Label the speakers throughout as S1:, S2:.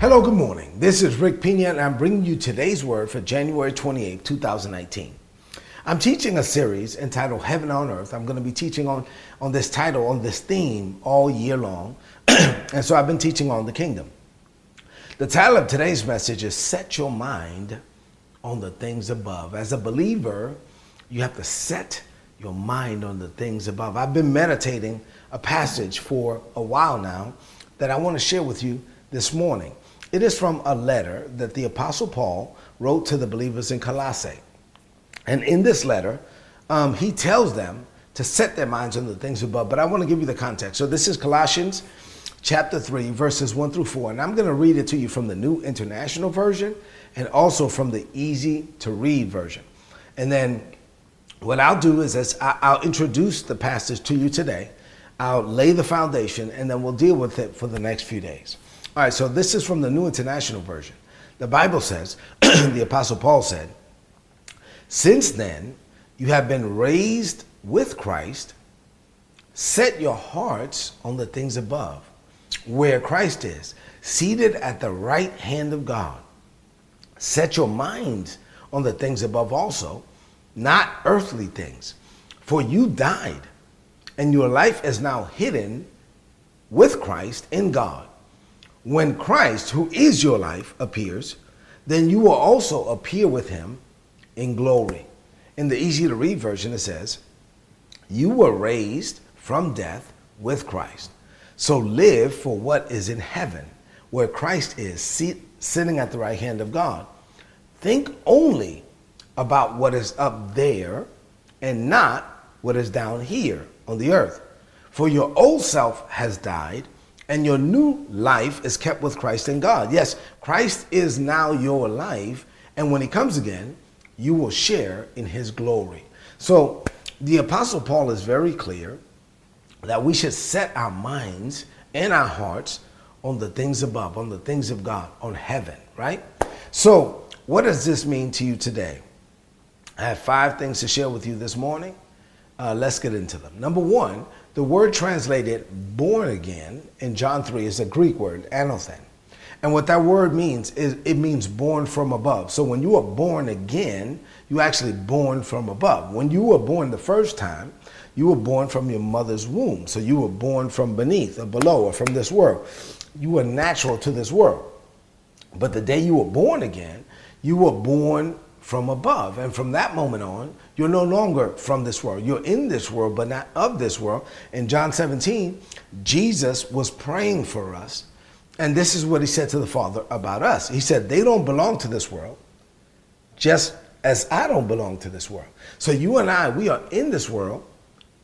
S1: Hello, good morning. This is Rick Pina, and I'm bringing you today's word for January 28, 2019. I'm teaching a series entitled Heaven on Earth. I'm going to be teaching on, on this title, on this theme all year long. and so I've been teaching on the kingdom. The title of today's message is Set Your Mind on the Things Above. As a believer, you have to set your mind on the things above. I've been meditating a passage for a while now that I want to share with you this morning. It is from a letter that the Apostle Paul wrote to the believers in Colossae. And in this letter, um, he tells them to set their minds on the things above. But I want to give you the context. So this is Colossians chapter 3, verses 1 through 4. And I'm going to read it to you from the New International Version and also from the easy to read version. And then what I'll do is I'll introduce the passage to you today. I'll lay the foundation and then we'll deal with it for the next few days. All right, so this is from the New International Version. The Bible says, the Apostle Paul said, Since then, you have been raised with Christ, set your hearts on the things above, where Christ is, seated at the right hand of God. Set your minds on the things above also, not earthly things. For you died, and your life is now hidden with Christ in God. When Christ, who is your life, appears, then you will also appear with him in glory. In the easy to read version, it says, You were raised from death with Christ. So live for what is in heaven, where Christ is sit, sitting at the right hand of God. Think only about what is up there and not what is down here on the earth. For your old self has died and your new life is kept with Christ in God. Yes, Christ is now your life, and when he comes again, you will share in his glory. So the Apostle Paul is very clear that we should set our minds and our hearts on the things above, on the things of God, on heaven, right? So, what does this mean to you today? I have five things to share with you this morning. Uh, let's get into them. Number one, the word translated born again in John 3 is a Greek word, anothen. And what that word means is it means born from above. So when you are born again, you actually born from above. When you were born the first time, you were born from your mother's womb. So you were born from beneath or below or from this world. You were natural to this world. But the day you were born again, you were born from above. And from that moment on, you're no longer from this world. You're in this world, but not of this world. In John 17, Jesus was praying for us. And this is what he said to the Father about us. He said, They don't belong to this world, just as I don't belong to this world. So you and I, we are in this world,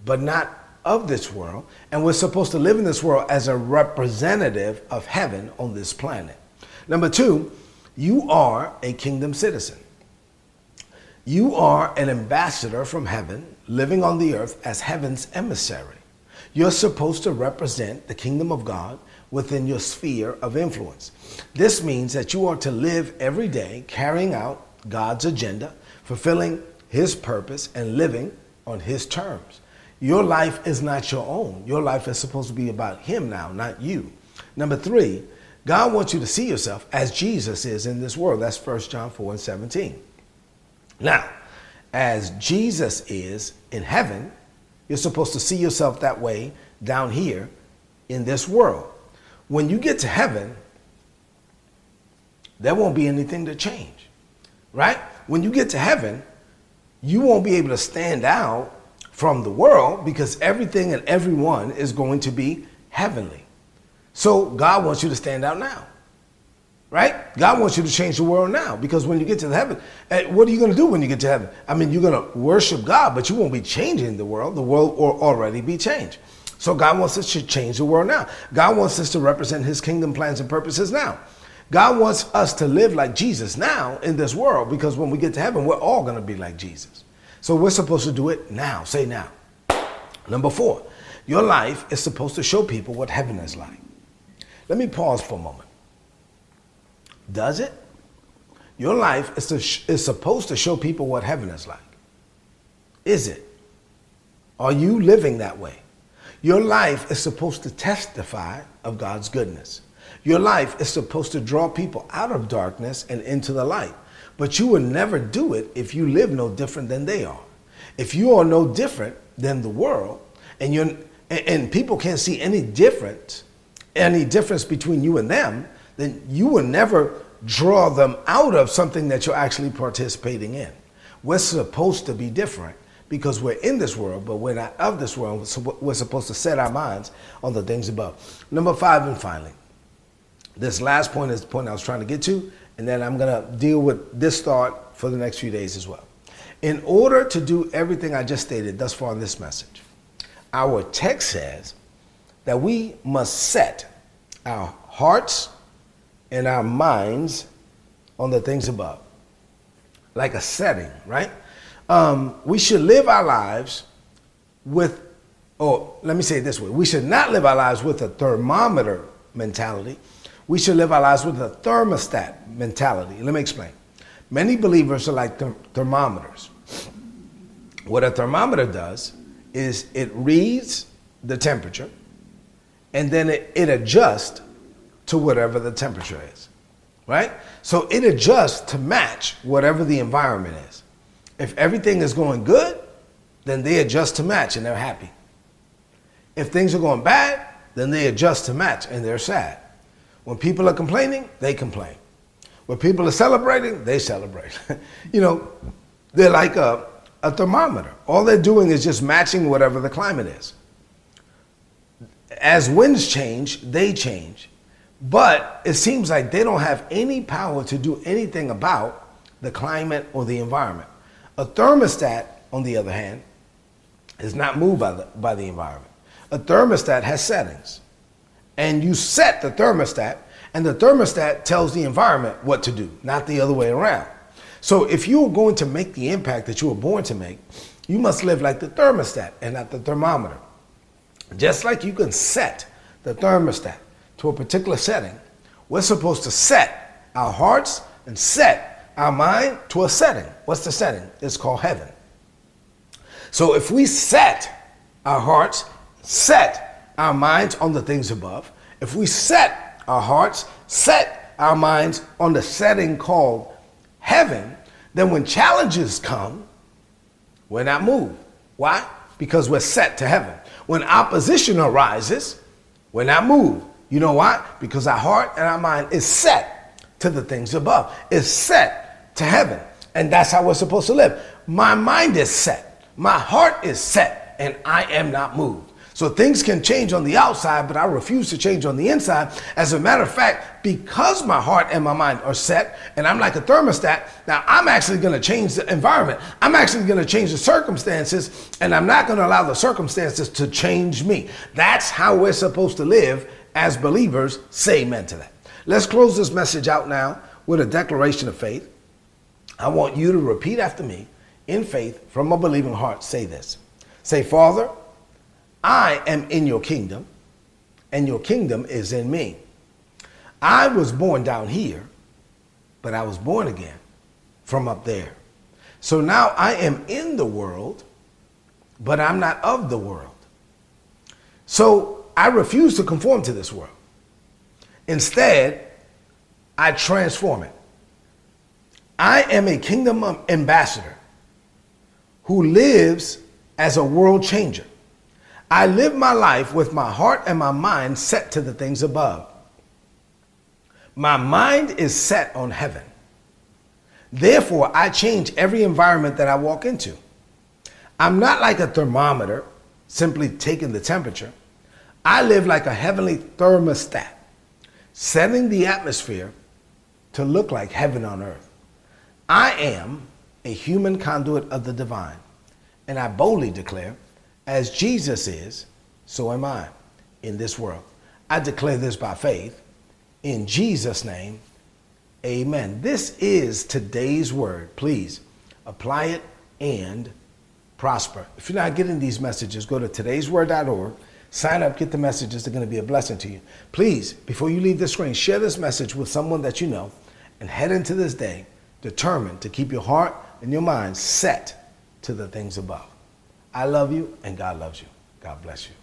S1: but not of this world. And we're supposed to live in this world as a representative of heaven on this planet. Number two, you are a kingdom citizen. You are an ambassador from heaven living on the earth as heaven's emissary. You're supposed to represent the kingdom of God within your sphere of influence. This means that you are to live every day carrying out God's agenda, fulfilling His purpose, and living on His terms. Your life is not your own. Your life is supposed to be about Him now, not you. Number three, God wants you to see yourself as Jesus is in this world. That's 1 John 4 and 17. Now, as Jesus is in heaven, you're supposed to see yourself that way down here in this world. When you get to heaven, there won't be anything to change, right? When you get to heaven, you won't be able to stand out from the world because everything and everyone is going to be heavenly. So God wants you to stand out now right? God wants you to change the world now because when you get to heaven, eh, what are you going to do when you get to heaven? I mean, you're going to worship God, but you won't be changing the world. The world will already be changed. So God wants us to change the world now. God wants us to represent his kingdom plans and purposes now. God wants us to live like Jesus now in this world because when we get to heaven, we're all going to be like Jesus. So we're supposed to do it now. Say now. Number four, your life is supposed to show people what heaven is like. Let me pause for a moment. Does it? Your life is, to, is supposed to show people what heaven is like. Is it? Are you living that way? Your life is supposed to testify of God's goodness. Your life is supposed to draw people out of darkness and into the light. But you will never do it if you live no different than they are. If you are no different than the world, and you and people can't see any difference, any difference between you and them, then you will never draw them out of something that you're actually participating in. We're supposed to be different because we're in this world, but we're not of this world. So we're supposed to set our minds on the things above. Number five, and finally, this last point is the point I was trying to get to, and then I'm going to deal with this thought for the next few days as well. In order to do everything I just stated thus far in this message, our text says that we must set our hearts and our minds on the things above, like a setting, right? Um, we should live our lives with, or let me say it this way we should not live our lives with a thermometer mentality. We should live our lives with a thermostat mentality. Let me explain. Many believers are like th- thermometers. What a thermometer does is it reads the temperature and then it, it adjusts to whatever the temperature is, right? So it adjusts to match whatever the environment is. If everything is going good, then they adjust to match and they're happy. If things are going bad, then they adjust to match and they're sad. When people are complaining, they complain. When people are celebrating, they celebrate. you know, they're like a, a thermometer. All they're doing is just matching whatever the climate is. As winds change, they change. But it seems like they don't have any power to do anything about the climate or the environment. A thermostat, on the other hand, is not moved by the, by the environment. A thermostat has settings. And you set the thermostat, and the thermostat tells the environment what to do, not the other way around. So if you're going to make the impact that you were born to make, you must live like the thermostat and not the thermometer. Just like you can set the thermostat to a particular setting, we're supposed to set our hearts and set our mind to a setting. What's the setting? It's called heaven. So if we set our hearts, set our minds on the things above, if we set our hearts, set our minds on the setting called heaven, then when challenges come, we're not moved. Why? Because we're set to heaven. When opposition arises, we're not moved you know why? Because our heart and our mind is set to the things above, is set to heaven. And that's how we're supposed to live. My mind is set, my heart is set, and I am not moved. So things can change on the outside, but I refuse to change on the inside. As a matter of fact, because my heart and my mind are set, and I'm like a thermostat, now I'm actually going to change the environment. I'm actually going to change the circumstances, and I'm not going to allow the circumstances to change me. That's how we're supposed to live as believers, say amen to that. Let's close this message out now with a declaration of faith. I want you to repeat after me in faith from a believing heart. Say this Say, Father, I am in your kingdom, and your kingdom is in me. I was born down here, but I was born again from up there. So now I am in the world, but I'm not of the world. So I refuse to conform to this world. Instead, I transform it. I am a kingdom ambassador who lives as a world changer. I live my life with my heart and my mind set to the things above. My mind is set on heaven. Therefore, I change every environment that I walk into. I'm not like a thermometer, simply taking the temperature. I live like a heavenly thermostat, setting the atmosphere to look like heaven on earth. I am a human conduit of the divine, and I boldly declare, as Jesus is, so am I in this world. I declare this by faith. In Jesus' name, amen. This is today's word. Please apply it and prosper. If you're not getting these messages, go to today'sword.org Sign up, get the messages. They're going to be a blessing to you. Please, before you leave the screen, share this message with someone that you know and head into this day determined to keep your heart and your mind set to the things above. I love you and God loves you. God bless you.